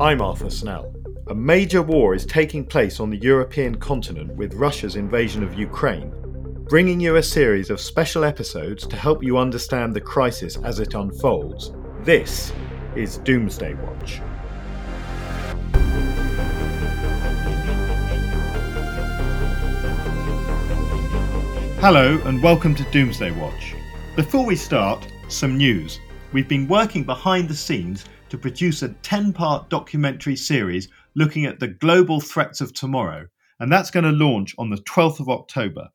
I'm Arthur Snell. A major war is taking place on the European continent with Russia's invasion of Ukraine, bringing you a series of special episodes to help you understand the crisis as it unfolds. This is Doomsday Watch. Hello, and welcome to Doomsday Watch. Before we start, some news. We've been working behind the scenes to produce a 10 part documentary series looking at the global threats of tomorrow, and that's going to launch on the 12th of October.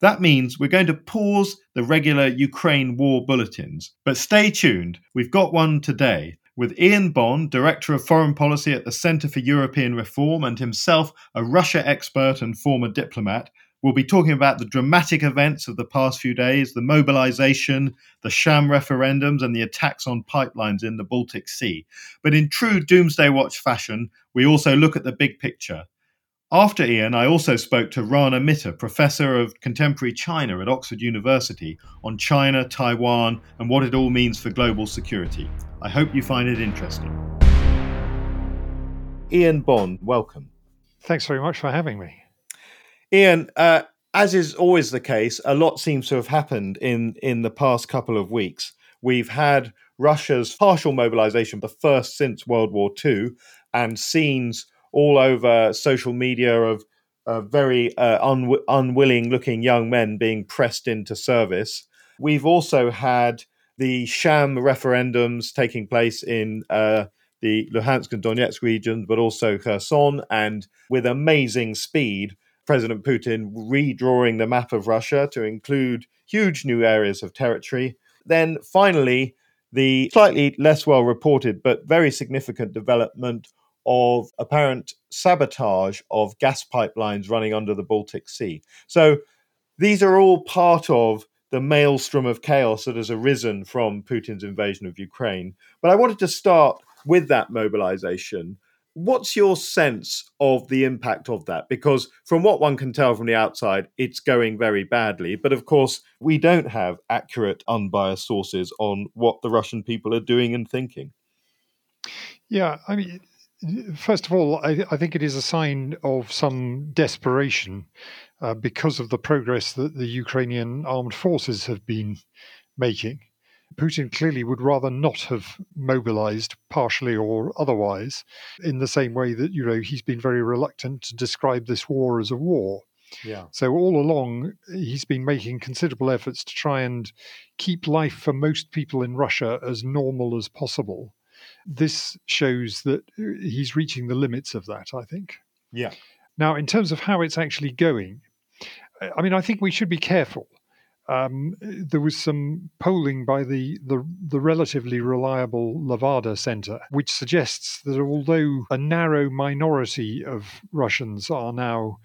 That means we're going to pause the regular Ukraine war bulletins, but stay tuned. We've got one today with Ian Bond, Director of Foreign Policy at the Centre for European Reform, and himself a Russia expert and former diplomat, We'll be talking about the dramatic events of the past few days, the mobilization, the sham referendums, and the attacks on pipelines in the Baltic Sea. But in true Doomsday Watch fashion, we also look at the big picture. After Ian, I also spoke to Rana Mitter, Professor of Contemporary China at Oxford University, on China, Taiwan, and what it all means for global security. I hope you find it interesting. Ian Bond, welcome. Thanks very much for having me. Ian, uh, as is always the case, a lot seems to have happened in in the past couple of weeks. We've had Russia's partial mobilization, the first since World War II, and scenes all over social media of uh, very uh, un- unwilling looking young men being pressed into service. We've also had the sham referendums taking place in uh, the Luhansk and Donetsk regions, but also Kherson, and with amazing speed President Putin redrawing the map of Russia to include huge new areas of territory. Then finally, the slightly less well reported but very significant development of apparent sabotage of gas pipelines running under the Baltic Sea. So these are all part of the maelstrom of chaos that has arisen from Putin's invasion of Ukraine. But I wanted to start with that mobilization What's your sense of the impact of that? Because from what one can tell from the outside, it's going very badly. But of course, we don't have accurate, unbiased sources on what the Russian people are doing and thinking. Yeah, I mean, first of all, I, I think it is a sign of some desperation uh, because of the progress that the Ukrainian armed forces have been making. Putin clearly would rather not have mobilized, partially or otherwise, in the same way that you know he's been very reluctant to describe this war as a war. Yeah. So all along, he's been making considerable efforts to try and keep life for most people in Russia as normal as possible. This shows that uh, he's reaching the limits of that. I think. Yeah. Now, in terms of how it's actually going, I mean, I think we should be careful um, there was some polling by the, the, the relatively reliable Levada Center, which suggests that although a narrow minority of Russians are now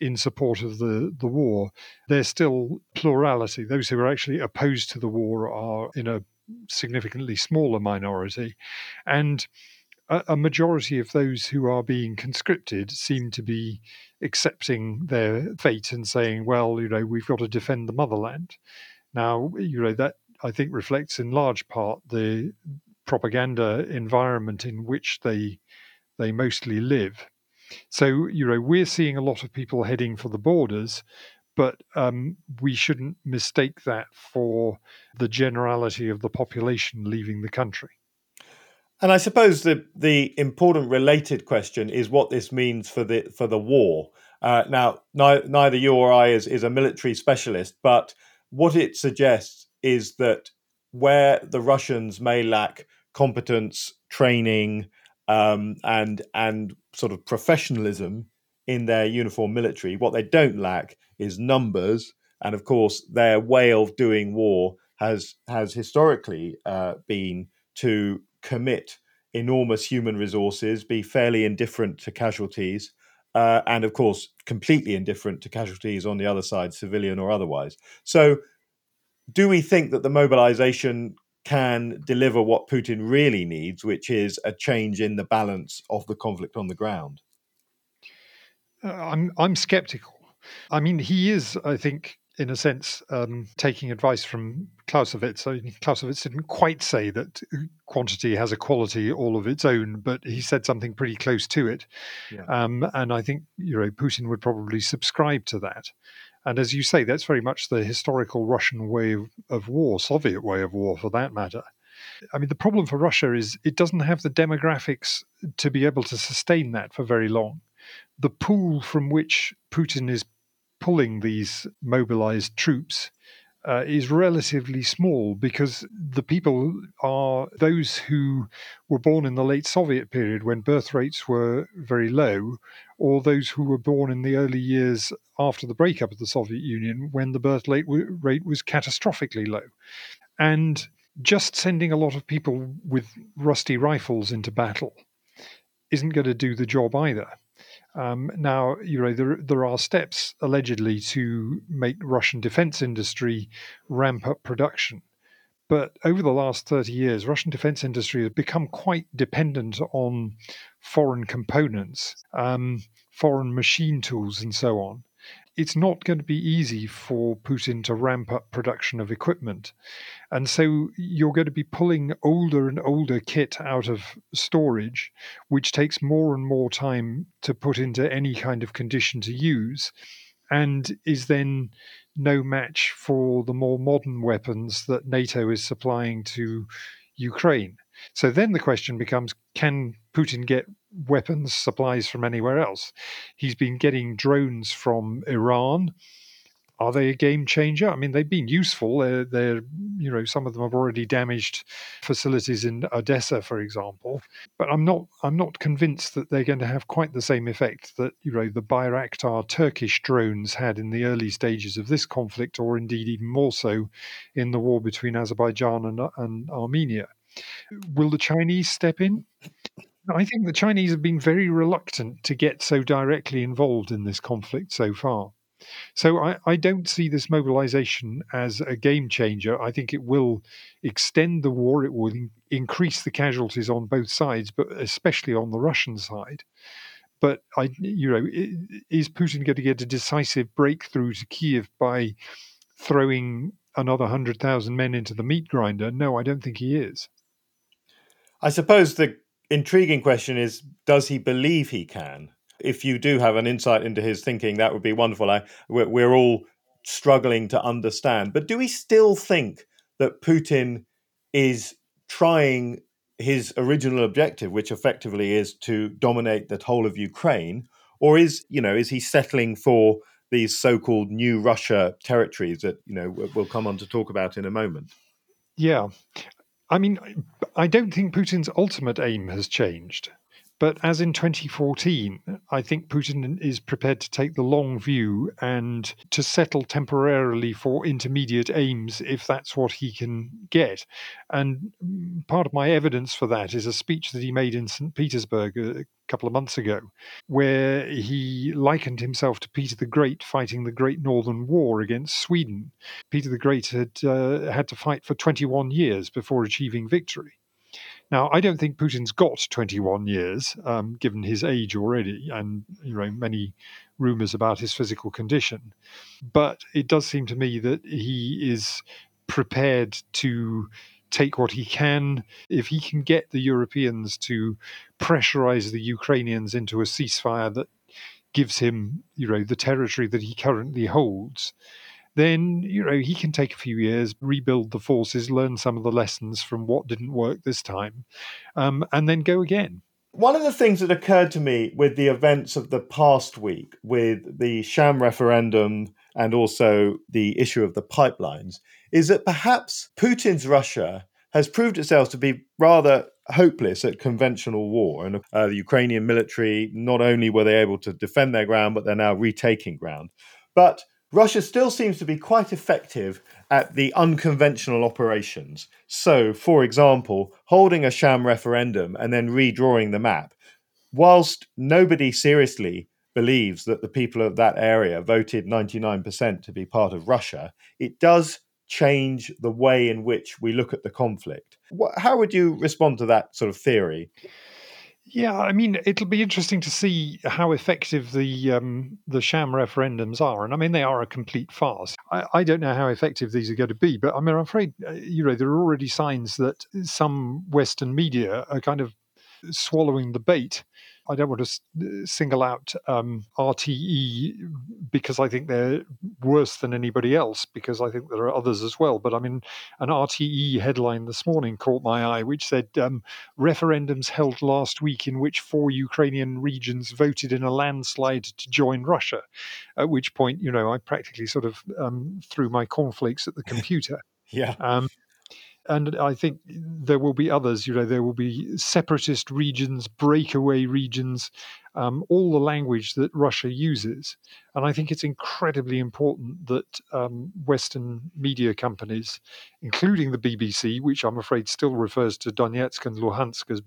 in support of the, the war, there's still plurality. Those who are actually opposed to the war are in a significantly smaller minority. And a, a majority of those who are being conscripted seem to be accepting their fate and saying, well, you know, we've got to defend the motherland. Now, you know, that I think reflects in large part the propaganda environment in which they they mostly live. So, you know, we're seeing a lot of people heading for the borders, but um, we shouldn't mistake that for the generality of the population leaving the country. And I suppose the the important related question is what this means for the for the war. Uh, now, ni- neither you or I is, is a military specialist, but what it suggests is that where the Russians may lack competence, training, um, and and sort of professionalism in their uniform military, what they don't lack is numbers, and of course their way of doing war has has historically uh, been to commit enormous human resources, be fairly indifferent to casualties, uh, and of course, completely indifferent to casualties on the other side, civilian or otherwise. So, do we think that the mobilization can deliver what Putin really needs, which is a change in the balance of the conflict on the ground? Uh, I'm I'm skeptical. I mean, he is, I think, in a sense, um, taking advice from Clausewitz. So Clausewitz didn't quite say that quantity has a quality all of its own, but he said something pretty close to it. Yeah. Um, and I think you know Putin would probably subscribe to that. And as you say, that's very much the historical Russian way of, of war, Soviet way of war, for that matter. I mean, the problem for Russia is it doesn't have the demographics to be able to sustain that for very long. The pool from which Putin is pulling these mobilized troops uh, is relatively small because the people are those who were born in the late Soviet period when birth rates were very low, or those who were born in the early years after the breakup of the Soviet Union when the birth rate was catastrophically low. And just sending a lot of people with rusty rifles into battle isn't going to do the job either. Um, now, you know, there, there are steps allegedly to make Russian defense industry ramp up production. But over the last 30 years, Russian defense industry has become quite dependent on foreign components, um, foreign machine tools, and so on it's not going to be easy for Putin to ramp up production of equipment. And so you're going to be pulling older and older kit out of storage, which takes more and more time to put into any kind of condition to use, and is then no match for the more modern weapons that NATO is supplying to Ukraine. So then the question becomes can Putin get weapons supplies from anywhere else? He's been getting drones from Iran. Are they a game changer? I mean, they've been useful. They're, they're, you know, some of them have already damaged facilities in Odessa, for example. But I'm not, I'm not convinced that they're going to have quite the same effect that you know the Bayraktar Turkish drones had in the early stages of this conflict, or indeed even more so in the war between Azerbaijan and, and Armenia. Will the Chinese step in? I think the Chinese have been very reluctant to get so directly involved in this conflict so far. So I, I, don't see this mobilization as a game changer. I think it will extend the war. It will in, increase the casualties on both sides, but especially on the Russian side. But I, you know, is Putin going to get a decisive breakthrough to Kiev by throwing another hundred thousand men into the meat grinder? No, I don't think he is. I suppose the intriguing question is does he believe he can? If you do have an insight into his thinking, that would be wonderful. I, we're, we're all struggling to understand. But do we still think that Putin is trying his original objective, which effectively is to dominate the whole of Ukraine, or is you know is he settling for these so-called new Russia territories that you know we'll come on to talk about in a moment? Yeah, I mean, I don't think Putin's ultimate aim has changed. But as in 2014, I think Putin is prepared to take the long view and to settle temporarily for intermediate aims if that's what he can get. And part of my evidence for that is a speech that he made in St. Petersburg a couple of months ago, where he likened himself to Peter the Great fighting the Great Northern War against Sweden. Peter the Great had uh, had to fight for 21 years before achieving victory. Now, I don't think Putin's got 21 years, um, given his age already, and you know many rumours about his physical condition. But it does seem to me that he is prepared to take what he can. If he can get the Europeans to pressurize the Ukrainians into a ceasefire that gives him, you know, the territory that he currently holds, then you know he can take a few years, rebuild the forces, learn some of the lessons from what didn't work this time, um, and then go again. One of the things that occurred to me with the events of the past week, with the sham referendum and also the issue of the pipelines, is that perhaps Putin's Russia has proved itself to be rather hopeless at conventional war. And uh, the Ukrainian military, not only were they able to defend their ground, but they're now retaking ground. But Russia still seems to be quite effective at the unconventional operations. So, for example, holding a sham referendum and then redrawing the map. Whilst nobody seriously believes that the people of that area voted 99% to be part of Russia, it does change the way in which we look at the conflict. How would you respond to that sort of theory? Yeah, I mean, it'll be interesting to see how effective the um, the sham referendums are, and I mean, they are a complete farce. I, I, don't know how effective these are going to be, but I mean, I'm afraid uh, you know there are already signs that some Western media are kind of swallowing the bait I don't want to single out um, RTE because I think they're worse than anybody else, because I think there are others as well. But I mean, an RTE headline this morning caught my eye, which said um, referendums held last week in which four Ukrainian regions voted in a landslide to join Russia. At which point, you know, I practically sort of um, threw my cornflakes at the computer. yeah. Um, and I think there will be others. You know, there will be separatist regions, breakaway regions, um, all the language that Russia uses. And I think it's incredibly important that um, Western media companies, including the BBC, which I'm afraid still refers to Donetsk and Luhansk as,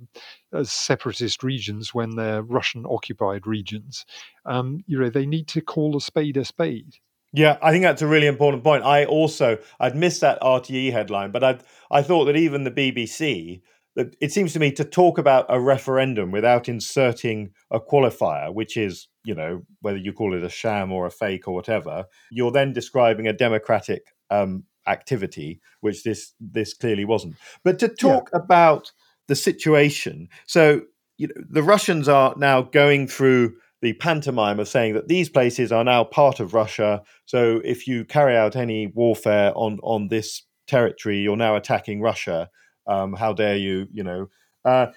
as separatist regions when they're Russian-occupied regions, um, you know, they need to call a spade a spade. Yeah, I think that's a really important point. I also I'd missed that RTE headline, but I I thought that even the BBC it seems to me to talk about a referendum without inserting a qualifier, which is you know whether you call it a sham or a fake or whatever, you're then describing a democratic um, activity, which this this clearly wasn't. But to talk yeah. about the situation, so you know the Russians are now going through the pantomime of saying that these places are now part of Russia. So if you carry out any warfare on on this territory, you're now attacking Russia. Um, how dare you? You know, uh,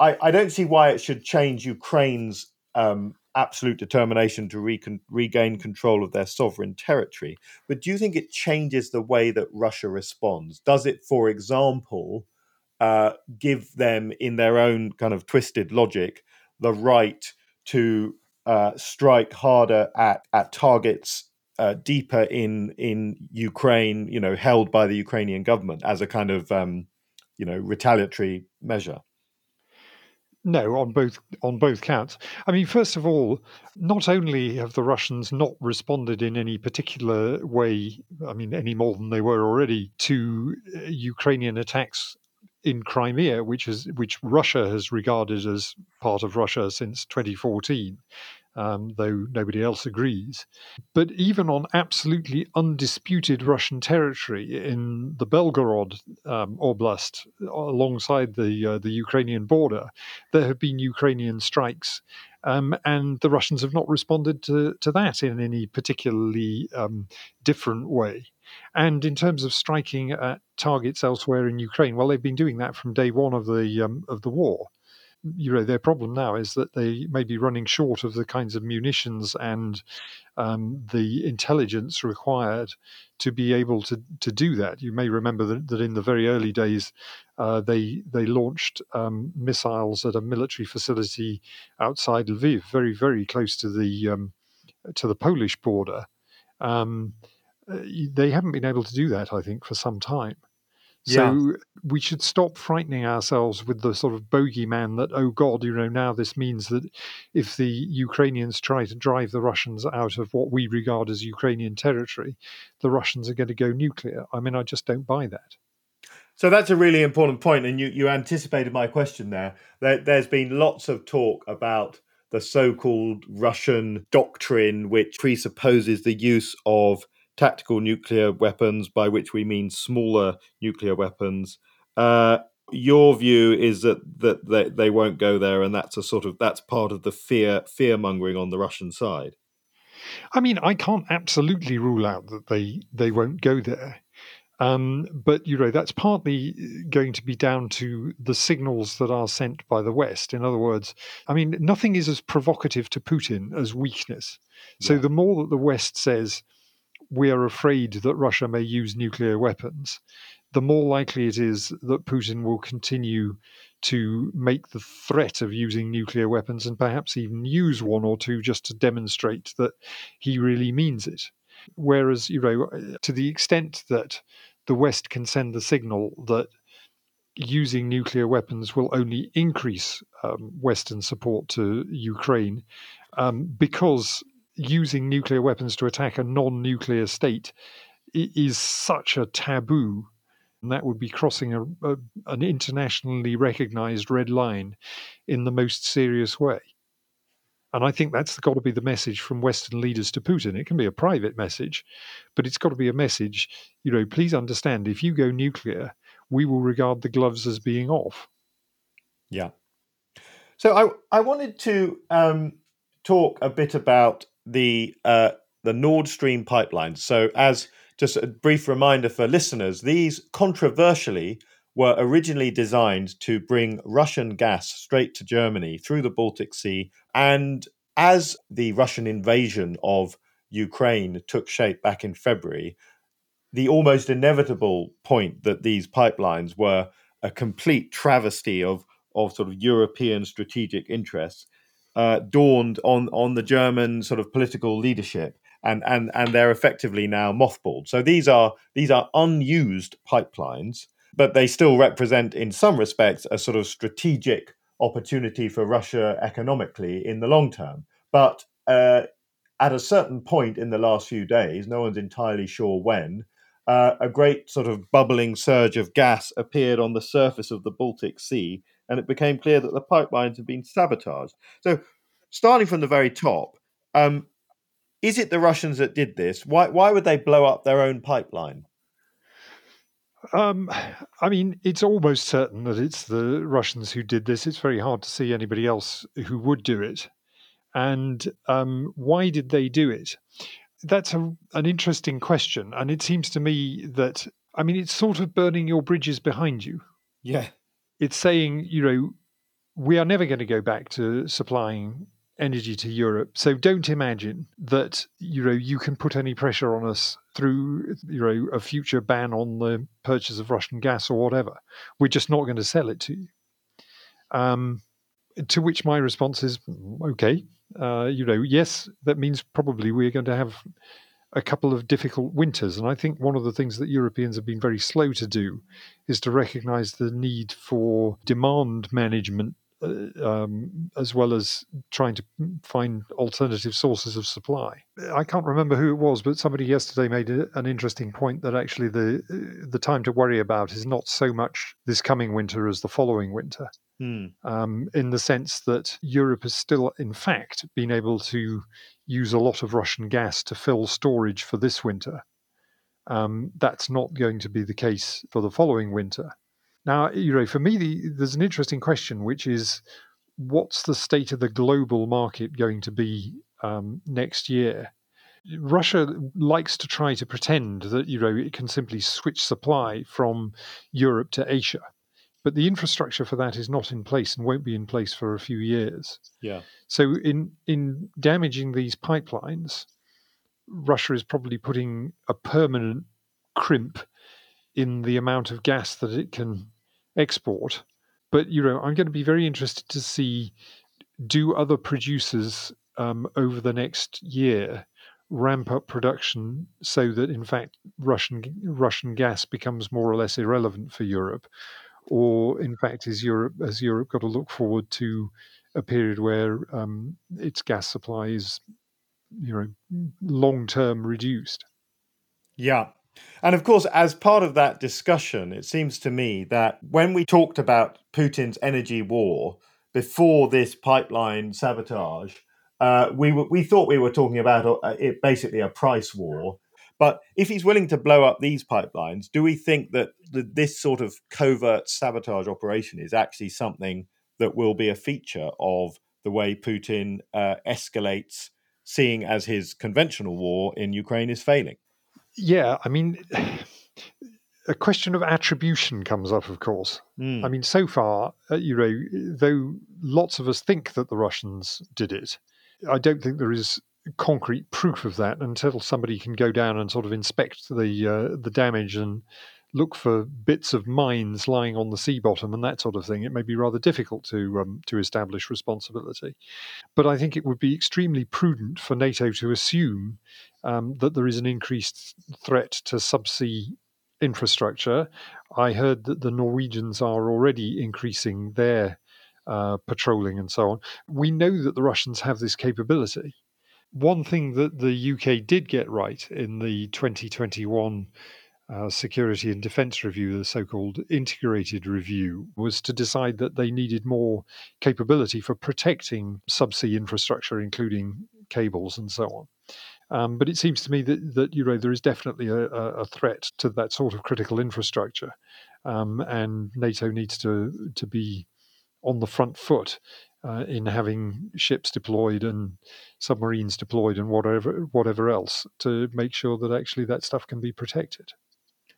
I I don't see why it should change Ukraine's um, absolute determination to recon- regain control of their sovereign territory. But do you think it changes the way that Russia responds? Does it, for example, uh, give them, in their own kind of twisted logic, the right to uh, strike harder at at targets uh, deeper in in Ukraine, you know, held by the Ukrainian government as a kind of um, you know retaliatory measure. No, on both on both counts. I mean, first of all, not only have the Russians not responded in any particular way, I mean, any more than they were already to uh, Ukrainian attacks in Crimea, which is which Russia has regarded as part of Russia since 2014 um, though nobody else agrees. But even on absolutely undisputed Russian territory in the Belgorod um, Oblast, alongside the uh, the Ukrainian border, there have been Ukrainian strikes. Um, and the Russians have not responded to, to that in any particularly um, different way. And in terms of striking at targets elsewhere in Ukraine, well, they've been doing that from day one of the um, of the war you know their problem now is that they may be running short of the kinds of munitions and um, the intelligence required to be able to to do that. You may remember that, that in the very early days, uh, they they launched um, missiles at a military facility outside Lviv, very very close to the um, to the Polish border. Um, uh, they haven't been able to do that, I think, for some time. So yeah. we should stop frightening ourselves with the sort of bogeyman that, oh God, you know, now this means that if the Ukrainians try to drive the Russians out of what we regard as Ukrainian territory, the Russians are going to go nuclear. I mean, I just don't buy that. So that's a really important point, and you, you anticipated my question there. there. There's been lots of talk about the so called Russian doctrine, which presupposes the use of tactical nuclear weapons, by which we mean smaller nuclear weapons. Uh, your view is that that they, they won't go there, and that's a sort of that's part of the fear fear mongering on the Russian side. I mean, I can't absolutely rule out that they they won't go there. Um, but you know that's partly going to be down to the signals that are sent by the West. In other words, I mean nothing is as provocative to Putin as weakness. So yeah. the more that the West says, we are afraid that Russia may use nuclear weapons, the more likely it is that Putin will continue to make the threat of using nuclear weapons and perhaps even use one or two just to demonstrate that he really means it. Whereas, you know, to the extent that the West can send the signal that using nuclear weapons will only increase um, Western support to Ukraine um, because using nuclear weapons to attack a non nuclear state is such a taboo. And that would be crossing a, a, an internationally recognized red line. in the most serious way. And I think that's got to be the message from Western leaders to Putin. It can be a private message, but it's got to be a message, you know, please understand if you go nuclear, we will regard the gloves as being off. Yeah. So I I wanted to um, talk a bit about the uh, the Nord Stream pipelines. So as just a brief reminder for listeners, these controversially were originally designed to bring Russian gas straight to Germany through the Baltic Sea. And as the Russian invasion of Ukraine took shape back in February, the almost inevitable point that these pipelines were a complete travesty of, of sort of European strategic interests uh, dawned on, on the German sort of political leadership. And, and, and they're effectively now mothballed. So these are these are unused pipelines but they still represent, in some respects, a sort of strategic opportunity for Russia economically in the long term. But uh, at a certain point in the last few days, no one's entirely sure when, uh, a great sort of bubbling surge of gas appeared on the surface of the Baltic Sea, and it became clear that the pipelines had been sabotaged. So, starting from the very top, um, is it the Russians that did this? Why, why would they blow up their own pipeline? Um, I mean, it's almost certain that it's the Russians who did this. It's very hard to see anybody else who would do it. And um, why did they do it? That's a, an interesting question. And it seems to me that, I mean, it's sort of burning your bridges behind you. Yeah. It's saying, you know, we are never going to go back to supplying energy to Europe. So don't imagine that you know you can put any pressure on us through you know a future ban on the purchase of Russian gas or whatever. We're just not going to sell it to you. Um, to which my response is okay. Uh, you know, yes, that means probably we're going to have a couple of difficult winters. And I think one of the things that Europeans have been very slow to do is to recognize the need for demand management um, as well as trying to find alternative sources of supply. I can't remember who it was, but somebody yesterday made a, an interesting point that actually the the time to worry about is not so much this coming winter as the following winter. Hmm. Um, in the sense that Europe has still, in fact, been able to use a lot of Russian gas to fill storage for this winter. Um, that's not going to be the case for the following winter. Now, you know, for me, the, there's an interesting question, which is what's the state of the global market going to be um, next year? Russia likes to try to pretend that you know it can simply switch supply from Europe to Asia, but the infrastructure for that is not in place and won't be in place for a few years. Yeah. So in in damaging these pipelines, Russia is probably putting a permanent crimp in the amount of gas that it can export. But you know, I'm going to be very interested to see do other producers um, over the next year ramp up production so that in fact Russian Russian gas becomes more or less irrelevant for Europe, or in fact is Europe has Europe got to look forward to a period where um, its gas supply is you know long term reduced. Yeah, and of course, as part of that discussion, it seems to me that when we talked about Putin's energy war before this pipeline sabotage, uh, we w- we thought we were talking about it basically a price war. But if he's willing to blow up these pipelines, do we think that the, this sort of covert sabotage operation is actually something that will be a feature of the way Putin uh, escalates, seeing as his conventional war in Ukraine is failing? Yeah, I mean, a question of attribution comes up, of course. Mm. I mean, so far, uh, you know, though lots of us think that the Russians did it, I don't think there is concrete proof of that until somebody can go down and sort of inspect the uh, the damage and look for bits of mines lying on the sea bottom and that sort of thing, it may be rather difficult to um, to establish responsibility. But I think it would be extremely prudent for NATO to assume um, that there is an increased threat to subsea infrastructure. I heard that the Norwegians are already increasing their uh, patrolling and so on. We know that the Russians have this capability. One thing that the UK did get right in the 2021 uh, Security and Defense Review, the so called integrated review, was to decide that they needed more capability for protecting subsea infrastructure, including cables and so on. Um, but it seems to me that, that you know there is definitely a, a threat to that sort of critical infrastructure, um, and NATO needs to to be on the front foot uh, in having ships deployed and submarines deployed and whatever whatever else to make sure that actually that stuff can be protected.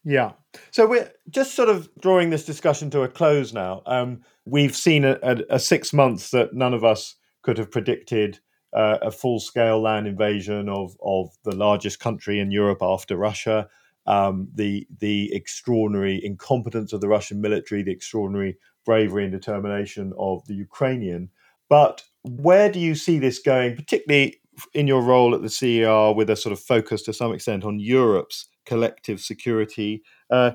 Yeah. So we're just sort of drawing this discussion to a close now. Um, we've seen a, a, a, six months that none of us could have predicted uh, a full scale land invasion of, of the largest country in Europe after Russia. Um, the the extraordinary incompetence of the Russian military, the extraordinary bravery and determination of the Ukrainian. But where do you see this going, particularly in your role at the CER, with a sort of focus to some extent on Europe's collective security. Uh,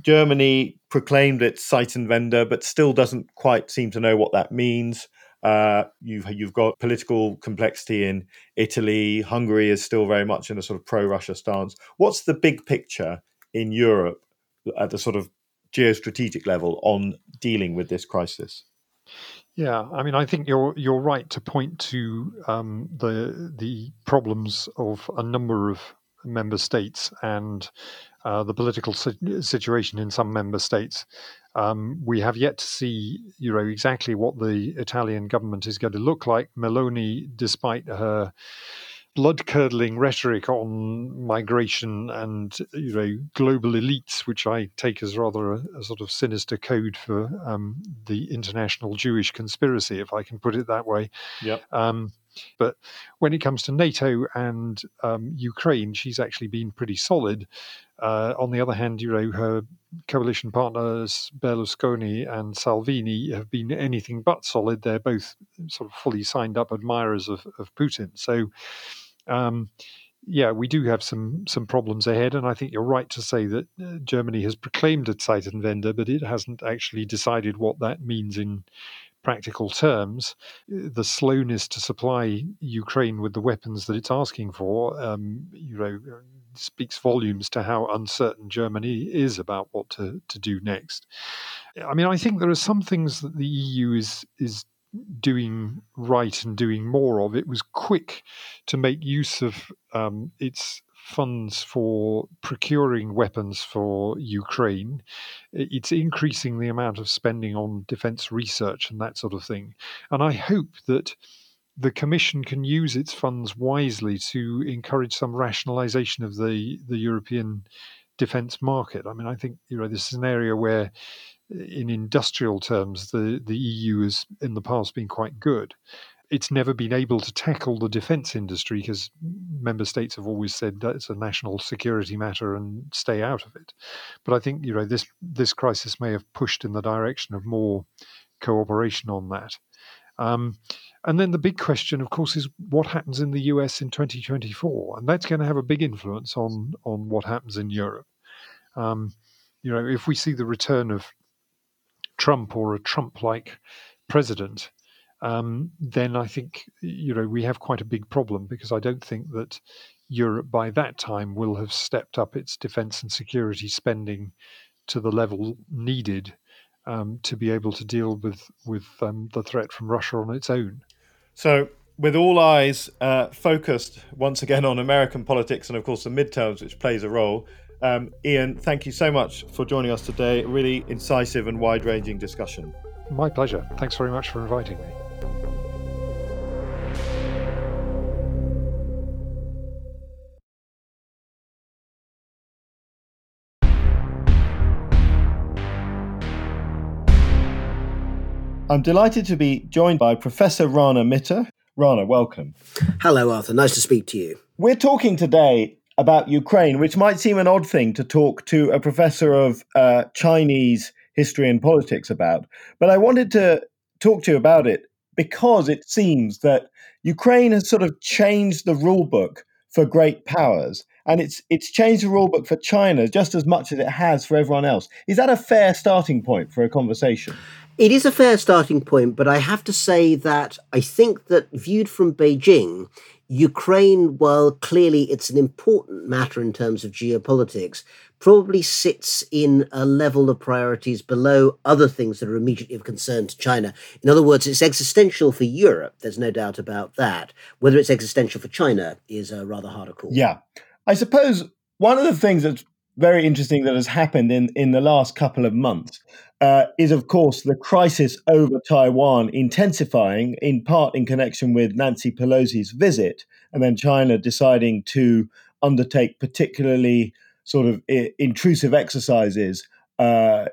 Germany proclaimed its Zeitenwende, but still doesn't quite seem to know what that means. Uh, you've you've got political complexity in Italy. Hungary is still very much in a sort of pro-Russia stance. What's the big picture in Europe at the sort of geostrategic level on dealing with this crisis? Yeah, I mean, I think you're you're right to point to um, the the problems of a number of member states and uh, the political situation in some member states. Um, we have yet to see, you know, exactly what the Italian government is going to look like. Meloni, despite her blood curdling rhetoric on migration and you know global elites, which I take as rather a, a sort of sinister code for um, the international Jewish conspiracy, if I can put it that way. Yep. Um, but when it comes to NATO and um, Ukraine, she's actually been pretty solid. Uh, on the other hand, you know, her coalition partners Berlusconi and Salvini have been anything but solid. They're both sort of fully signed up admirers of, of Putin. So, um, yeah, we do have some some problems ahead, and I think you're right to say that uh, Germany has proclaimed a Zeitenwende, but it hasn't actually decided what that means in practical terms, the slowness to supply Ukraine with the weapons that it's asking for, um, you know, speaks volumes to how uncertain Germany is about what to, to do next. I mean, I think there are some things that the EU is is doing right and doing more of. It was quick to make use of um, its funds for procuring weapons for Ukraine. It's increasing the amount of spending on defense research and that sort of thing. And I hope that the Commission can use its funds wisely to encourage some rationalization of the, the European defense market. I mean, I think you know this is an area where, in industrial terms, the, the EU has in the past been quite good it's never been able to tackle the defense industry because member states have always said that it's a national security matter and stay out of it. But I think you know this this crisis may have pushed in the direction of more cooperation on that. Um, and then the big question, of course, is what happens in the US in 2024, and that's going to have a big influence on on what happens in Europe. Um, you know, if we see the return of Trump or a Trump-like president, um, then I think you know we have quite a big problem because I don't think that Europe by that time will have stepped up its defence and security spending to the level needed um, to be able to deal with with um, the threat from Russia on its own. So, with all eyes uh, focused once again on American politics and of course the midterms, which plays a role. Um, Ian, thank you so much for joining us today. Really incisive and wide ranging discussion. My pleasure. Thanks very much for inviting me. I'm delighted to be joined by Professor Rana Mitter. Rana, welcome. Hello, Arthur. Nice to speak to you. We're talking today about Ukraine, which might seem an odd thing to talk to a professor of uh, Chinese history and politics about. But I wanted to talk to you about it because it seems that Ukraine has sort of changed the rule book for great powers. And it's it's changed the rule book for China just as much as it has for everyone else. Is that a fair starting point for a conversation? It is a fair starting point, but I have to say that I think that viewed from Beijing, Ukraine, while clearly it's an important matter in terms of geopolitics, probably sits in a level of priorities below other things that are immediately of concern to China. In other words, it's existential for Europe. There's no doubt about that. Whether it's existential for China is a rather harder call. Yeah. I suppose one of the things that's very interesting that has happened in, in the last couple of months uh, is, of course, the crisis over Taiwan intensifying, in part in connection with Nancy Pelosi's visit, and then China deciding to undertake particularly sort of I- intrusive exercises uh,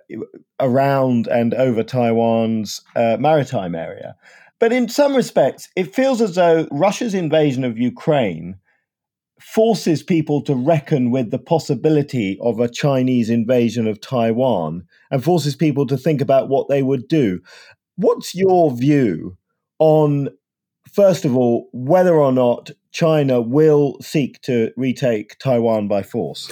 around and over Taiwan's uh, maritime area. But in some respects, it feels as though Russia's invasion of Ukraine forces people to reckon with the possibility of a Chinese invasion of Taiwan and forces people to think about what they would do. What's your view on, first of all, whether or not China will seek to retake Taiwan by force?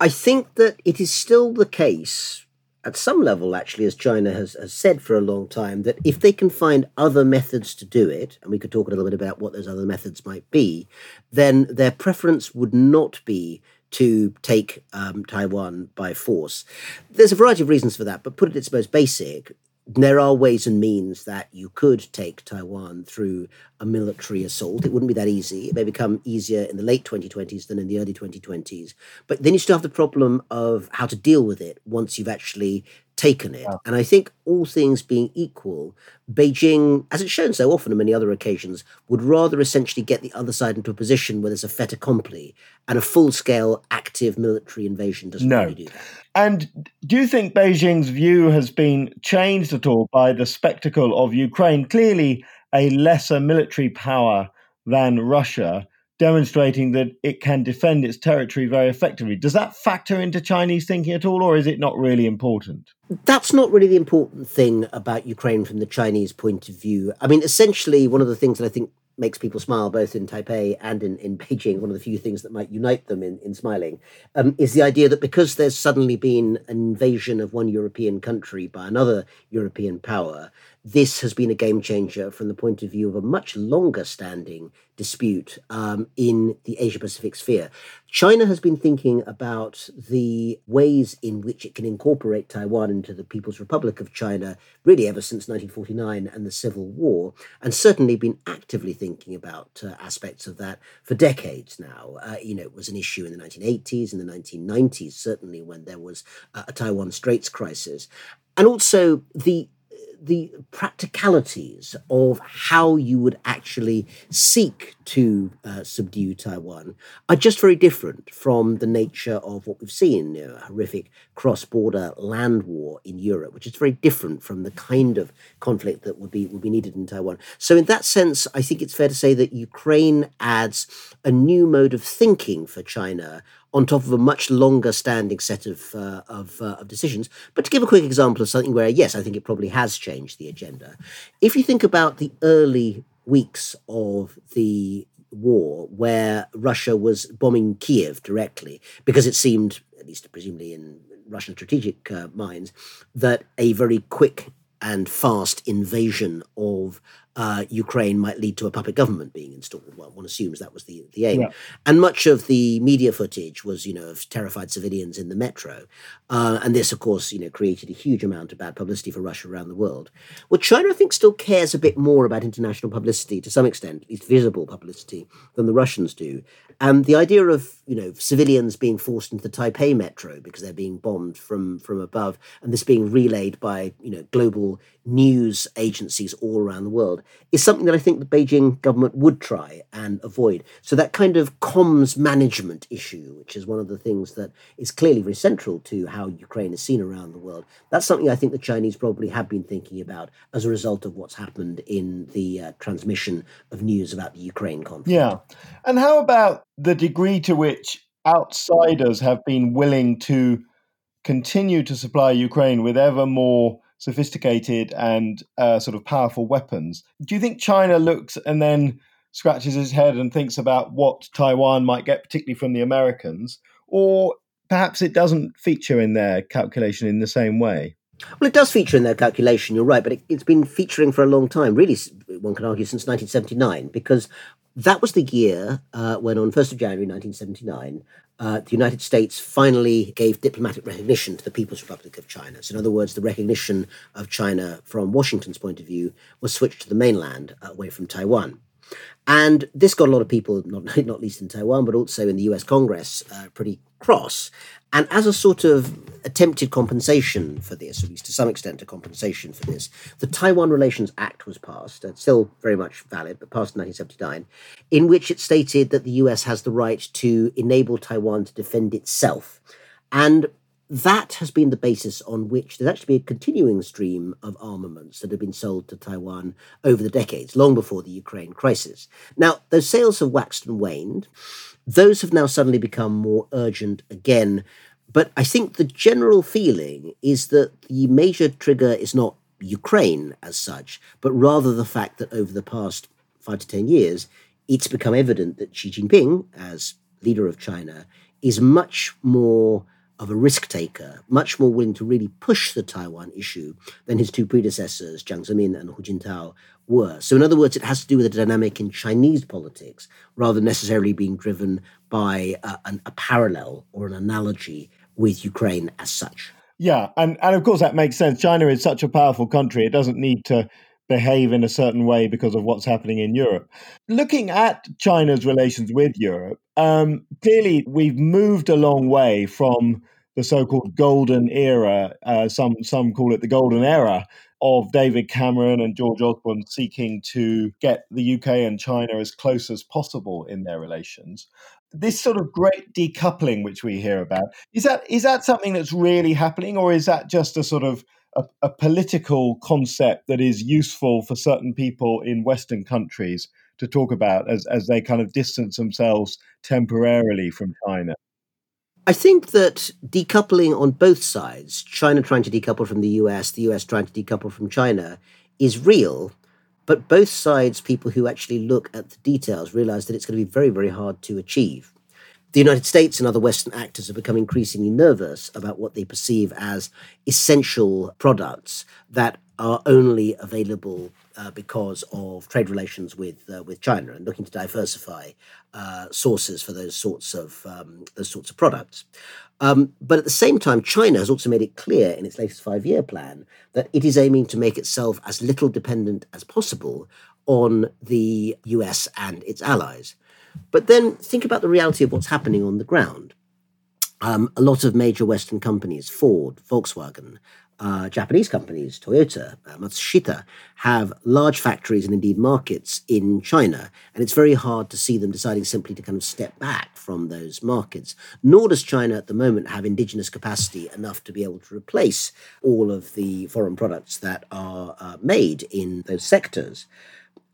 I think that it is still the case at some level, actually, as China has, has said for a long time, that if they can find other methods to do it, and we could talk a little bit about what those other methods might be, then their preference would not be to take um, Taiwan by force. There's a variety of reasons for that, but put it its most basic, there are ways and means that you could take Taiwan through a military assault. It wouldn't be that easy. It may become easier in the late 2020s than in the early 2020s. But then you still have the problem of how to deal with it once you've actually taken it. And I think all things being equal, Beijing, as it's shown so often on many other occasions, would rather essentially get the other side into a position where there's a fait accompli and a full scale active military invasion doesn't no. really do that. And do you think Beijing's view has been changed at all by the spectacle of Ukraine? Clearly, a lesser military power than Russia, demonstrating that it can defend its territory very effectively. Does that factor into Chinese thinking at all, or is it not really important? That's not really the important thing about Ukraine from the Chinese point of view. I mean, essentially, one of the things that I think makes people smile both in Taipei and in, in Beijing, one of the few things that might unite them in, in smiling, um, is the idea that because there's suddenly been an invasion of one European country by another European power, this has been a game changer from the point of view of a much longer standing dispute um, in the Asia Pacific sphere. China has been thinking about the ways in which it can incorporate Taiwan into the People's Republic of China really ever since 1949 and the Civil War, and certainly been actively thinking about uh, aspects of that for decades now. Uh, you know, it was an issue in the 1980s and the 1990s, certainly when there was uh, a Taiwan Straits crisis. And also the the practicalities of how you would actually seek to uh, subdue Taiwan are just very different from the nature of what we've seen, you know, a horrific cross-border land war in Europe, which is very different from the kind of conflict that would be would be needed in Taiwan. So, in that sense, I think it's fair to say that Ukraine adds a new mode of thinking for China on top of a much longer standing set of, uh, of, uh, of, decisions. But to give a quick example of something where, yes, I think it probably has changed the agenda. If you think about the early weeks of the war where Russia was bombing Kiev directly, because it seemed, at least presumably in Russian strategic uh, minds, that a very quick and fast invasion of uh, Ukraine might lead to a puppet government being installed. Well, one assumes that was the, the aim. Yeah. And much of the media footage was, you know, of terrified civilians in the metro. Uh, and this, of course, you know, created a huge amount of bad publicity for Russia around the world. Well, China, I think, still cares a bit more about international publicity to some extent, at least visible publicity, than the Russians do. And the idea of, you know, civilians being forced into the Taipei metro because they're being bombed from, from above, and this being relayed by, you know, global news agencies all around the world is something that I think the Beijing government would try and avoid. So that kind of comms management issue, which is one of the things that is clearly very central to how Ukraine is seen around the world, that's something I think the Chinese probably have been thinking about as a result of what's happened in the uh, transmission of news about the Ukraine conflict. Yeah. And how about the degree to which outsiders have been willing to continue to supply Ukraine with ever more sophisticated and uh, sort of powerful weapons. Do you think China looks and then scratches his head and thinks about what Taiwan might get, particularly from the Americans, or perhaps it doesn't feature in their calculation in the same way? Well, it does feature in their calculation, you're right, but it, has been featuring for a long time, really one can argue, since 1979, because that was the year uh, when, on 1st of January 1979, uh, the United States finally gave diplomatic recognition to the People's Republic of China. So, in other words, the recognition of China from Washington's point of view was switched to the mainland uh, away from Taiwan. And this got a lot of people, not, not least in Taiwan, but also in the US Congress, uh, pretty cross. And as a sort of attempted compensation for this, at least to some extent a compensation for this, the Taiwan Relations Act was passed, it's still very much valid, but passed in 1979, in which it stated that the US has the right to enable Taiwan to defend itself. And that has been the basis on which there's actually been a continuing stream of armaments that have been sold to Taiwan over the decades, long before the Ukraine crisis. Now, those sales have waxed and waned. Those have now suddenly become more urgent again. But I think the general feeling is that the major trigger is not Ukraine as such, but rather the fact that over the past five to 10 years, it's become evident that Xi Jinping, as leader of China, is much more of a risk taker, much more willing to really push the Taiwan issue than his two predecessors, Jiang Zemin and Hu Jintao, were. So, in other words, it has to do with a dynamic in Chinese politics rather than necessarily being driven by a, an, a parallel or an analogy with Ukraine as such. Yeah, and, and of course that makes sense. China is such a powerful country; it doesn't need to behave in a certain way because of what's happening in Europe. Looking at China's relations with Europe, um, clearly we've moved a long way from the so-called golden era. Uh, some some call it the golden era of David Cameron and George Osborne seeking to get the UK and China as close as possible in their relations. This sort of great decoupling, which we hear about, is that is that something that's really happening, or is that just a sort of a, a political concept that is useful for certain people in Western countries to talk about as, as they kind of distance themselves temporarily from China? I think that decoupling on both sides, China trying to decouple from the US, the US trying to decouple from China, is real. But both sides, people who actually look at the details, realize that it's going to be very, very hard to achieve. The United States and other Western actors have become increasingly nervous about what they perceive as essential products that are only available uh, because of trade relations with uh, with China and looking to diversify uh, sources for those sorts of um, those sorts of products. Um, but at the same time, China has also made it clear in its latest five year plan that it is aiming to make itself as little dependent as possible on the US and its allies. But then think about the reality of what's happening on the ground. Um, a lot of major Western companies, Ford, Volkswagen, uh, Japanese companies, Toyota, uh, Matsushita, have large factories and indeed markets in China. And it's very hard to see them deciding simply to kind of step back from those markets. Nor does China at the moment have indigenous capacity enough to be able to replace all of the foreign products that are uh, made in those sectors.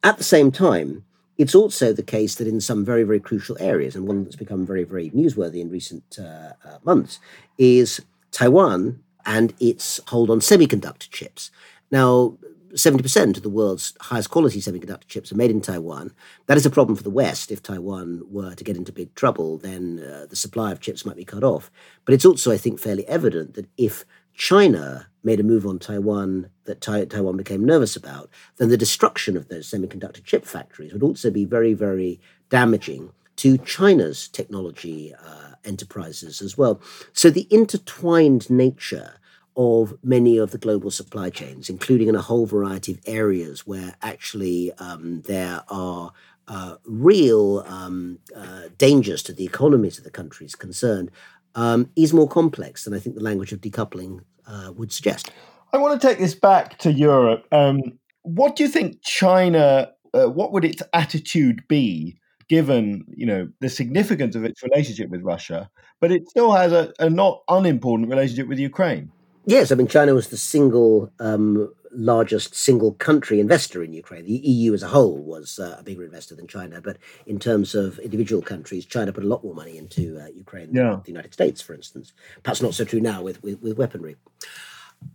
At the same time, it's also the case that in some very, very crucial areas, and one that's become very, very newsworthy in recent uh, uh, months, is Taiwan and its hold on semiconductor chips. Now, 70% of the world's highest quality semiconductor chips are made in Taiwan. That is a problem for the West. If Taiwan were to get into big trouble, then uh, the supply of chips might be cut off. But it's also, I think, fairly evident that if China made a move on Taiwan that Taiwan became nervous about, then the destruction of those semiconductor chip factories would also be very, very damaging to China's technology uh, enterprises as well. So the intertwined nature of many of the global supply chains, including in a whole variety of areas where actually um, there are uh, real um, uh, dangers to the economies of the countries concerned, um, is more complex than I think the language of decoupling uh, would suggest. I want to take this back to Europe. Um, what do you think China? Uh, what would its attitude be, given you know the significance of its relationship with Russia, but it still has a, a not unimportant relationship with Ukraine? Yes, I mean China was the single um, largest single country investor in Ukraine. The EU as a whole was uh, a bigger investor than China, but in terms of individual countries, China put a lot more money into uh, Ukraine yeah. than the United States, for instance. Perhaps not so true now with, with, with weaponry.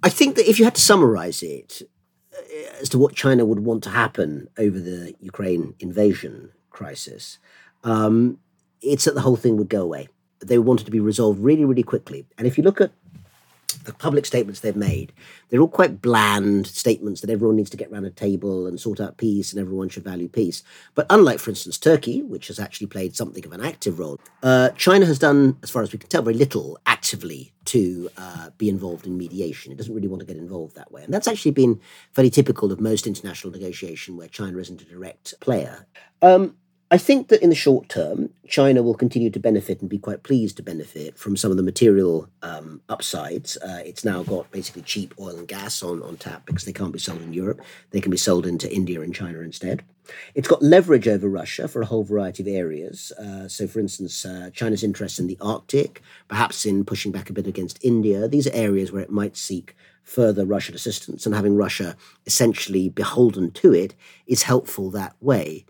I think that if you had to summarize it uh, as to what China would want to happen over the Ukraine invasion crisis, um, it's that the whole thing would go away. They wanted to be resolved really, really quickly. And if you look at the public statements they've made, they're all quite bland statements that everyone needs to get around a table and sort out peace and everyone should value peace. But unlike, for instance, Turkey, which has actually played something of an active role, uh, China has done, as far as we can tell, very little actively to uh, be involved in mediation. It doesn't really want to get involved that way. And that's actually been fairly typical of most international negotiation where China isn't a direct player. Um, I think that in the short term, China will continue to benefit and be quite pleased to benefit from some of the material um, upsides. Uh, it's now got basically cheap oil and gas on, on tap because they can't be sold in Europe. They can be sold into India and China instead. It's got leverage over Russia for a whole variety of areas. Uh, so, for instance, uh, China's interest in the Arctic, perhaps in pushing back a bit against India. These are areas where it might seek further Russian assistance, and having Russia essentially beholden to it is helpful that way.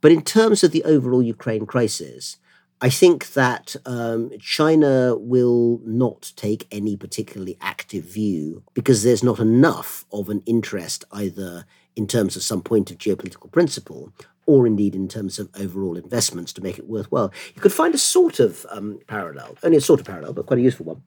But in terms of the overall Ukraine crisis, I think that um, China will not take any particularly active view because there's not enough of an interest either in terms of some point of geopolitical principle or indeed in terms of overall investments to make it worthwhile. You could find a sort of um, parallel, only a sort of parallel, but quite a useful one,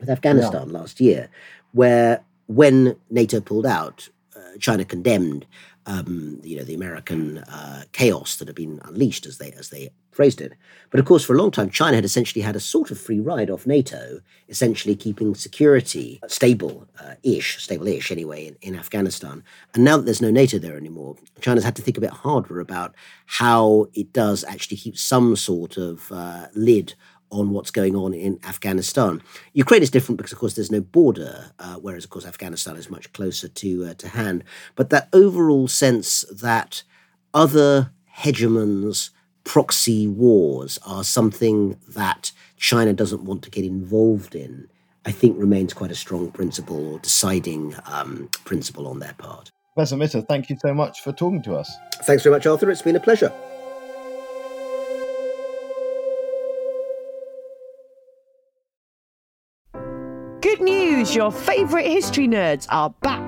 with Afghanistan yeah. last year, where when NATO pulled out, uh, China condemned um, you know, the American uh, chaos that had been unleashed, as they as they phrased it. But of course, for a long time, China had essentially had a sort of free ride off NATO, essentially keeping security stable-ish, uh, stable-ish anyway, in, in Afghanistan. And now that there's no NATO there anymore, China's had to think a bit harder about how it does actually keep some sort of uh, lid on what's going on in Afghanistan. Ukraine is different because, of course, there's no border, uh, whereas, of course, Afghanistan is much closer to uh, to hand. But that overall sense that other hegemons, proxy wars are something that China doesn't want to get involved in, I think remains quite a strong principle or deciding um, principle on their part. Professor Mitter, thank you so much for talking to us. Thanks very much, Arthur. It's been a pleasure. News! Your favourite history nerds are back.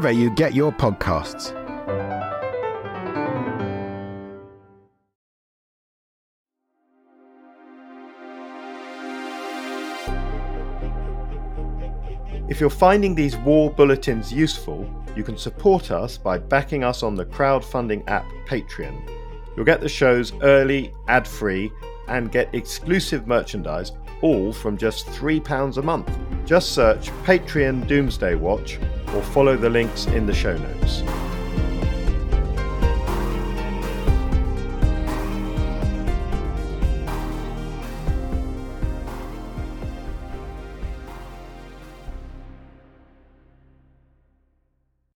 Wherever you get your podcasts. If you're finding these war bulletins useful, you can support us by backing us on the crowdfunding app Patreon. You'll get the shows early, ad free, and get exclusive merchandise, all from just £3 a month. Just search Patreon Doomsday Watch or follow the links in the show notes.